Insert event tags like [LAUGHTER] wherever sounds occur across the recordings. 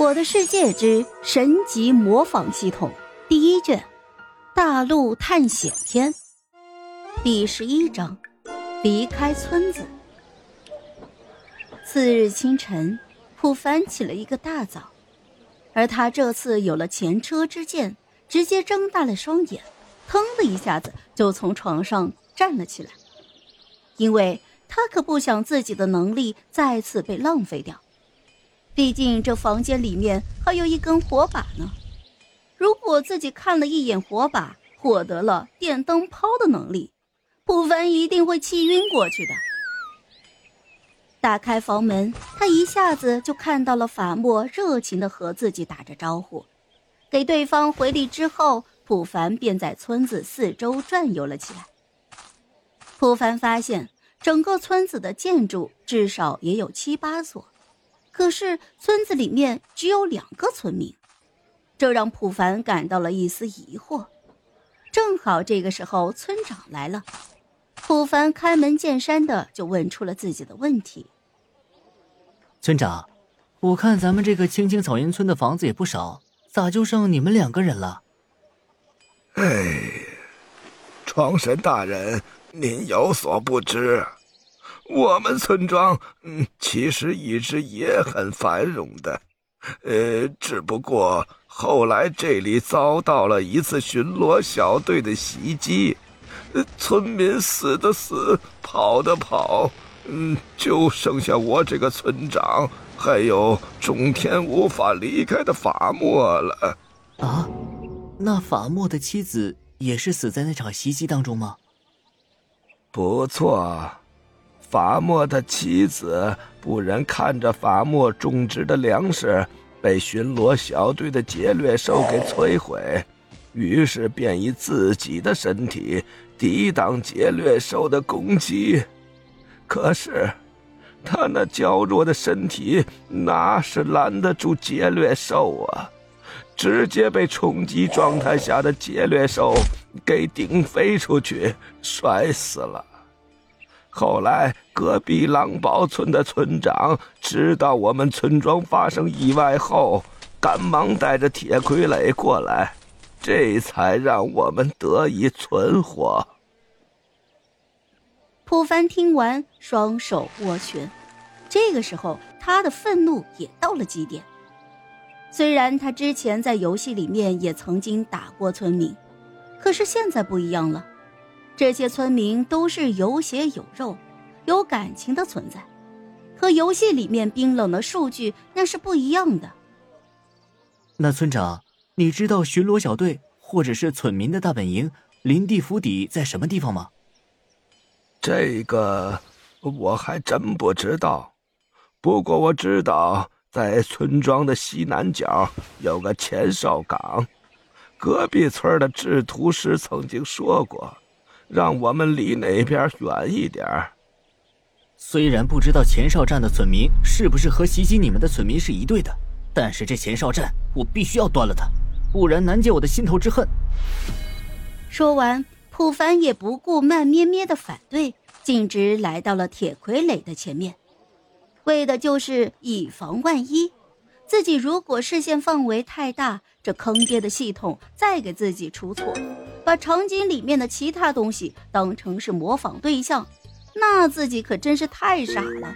我的世界之神级模仿系统第一卷，大陆探险篇第十一章：离开村子。次日清晨，普凡起了一个大早，而他这次有了前车之鉴，直接睁大了双眼，腾的一下子就从床上站了起来，因为他可不想自己的能力再次被浪费掉。毕竟这房间里面还有一根火把呢，如果自己看了一眼火把，获得了电灯泡的能力，普凡一定会气晕过去的。打开房门，他一下子就看到了法莫热情的和自己打着招呼，给对方回礼之后，普凡便在村子四周转悠了起来。普凡发现，整个村子的建筑至少也有七八所。可是村子里面只有两个村民，这让普凡感到了一丝疑惑。正好这个时候村长来了，普凡开门见山的就问出了自己的问题：“村长，我看咱们这个青青草原村的房子也不少，咋就剩你们两个人了？”哎，床神大人，您有所不知。我们村庄，嗯，其实一直也很繁荣的，呃，只不过后来这里遭到了一次巡逻小队的袭击，村民死的死，跑的跑，嗯，就剩下我这个村长，还有中天无法离开的法莫了。啊，那法莫的妻子也是死在那场袭击当中吗？不错。法莫的妻子不忍看着法莫种植的粮食被巡逻小队的劫掠兽给摧毁，于是便以自己的身体抵挡劫掠兽的攻击。可是，他那娇弱的身体哪是拦得住劫掠兽啊？直接被冲击状态下的劫掠兽给顶飞出去，摔死了。后来，隔壁狼堡村的村长知道我们村庄发生意外后，赶忙带着铁傀儡过来，这才让我们得以存活。普凡听完，双手握拳。这个时候，他的愤怒也到了极点。虽然他之前在游戏里面也曾经打过村民，可是现在不一样了。这些村民都是有血有肉、有感情的存在，和游戏里面冰冷的数据那是不一样的。那村长，你知道巡逻小队或者是村民的大本营林地府邸在什么地方吗？这个我还真不知道，不过我知道在村庄的西南角有个前哨岗，隔壁村的制图师曾经说过。让我们离那边远一点虽然不知道前哨站的村民是不是和袭击你们的村民是一对的，但是这前哨站我必须要端了它，不然难解我的心头之恨。说完，普凡也不顾慢咩咩的反对，径直来到了铁傀儡的前面，为的就是以防万一。自己如果视线范围太大，这坑爹的系统再给自己出错。把场景里面的其他东西当成是模仿对象，那自己可真是太傻了。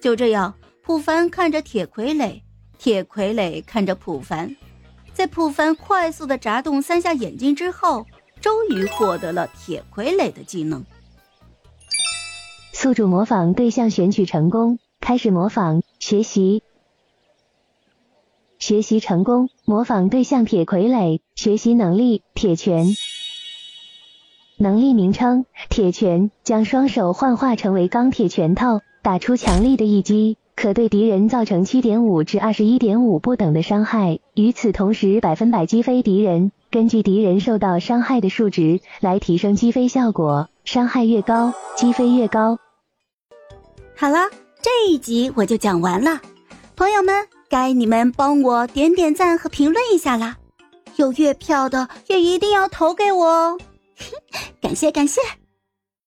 就这样，普凡看着铁傀儡，铁傀儡看着普凡，在普凡快速的眨动三下眼睛之后，终于获得了铁傀儡的技能。宿主模仿对象选取成功，开始模仿学习。学习成功，模仿对象铁傀儡，学习能力铁拳。能力名称铁拳，将双手幻化成为钢铁拳头，打出强力的一击，可对敌人造成七点五至二十一点五不等的伤害。与此同时，百分百击飞敌人，根据敌人受到伤害的数值来提升击飞效果，伤害越高，击飞越高。好了，这一集我就讲完了，朋友们。该你们帮我点点赞和评论一下啦，有月票的也一定要投给我哦，感 [LAUGHS] 谢感谢。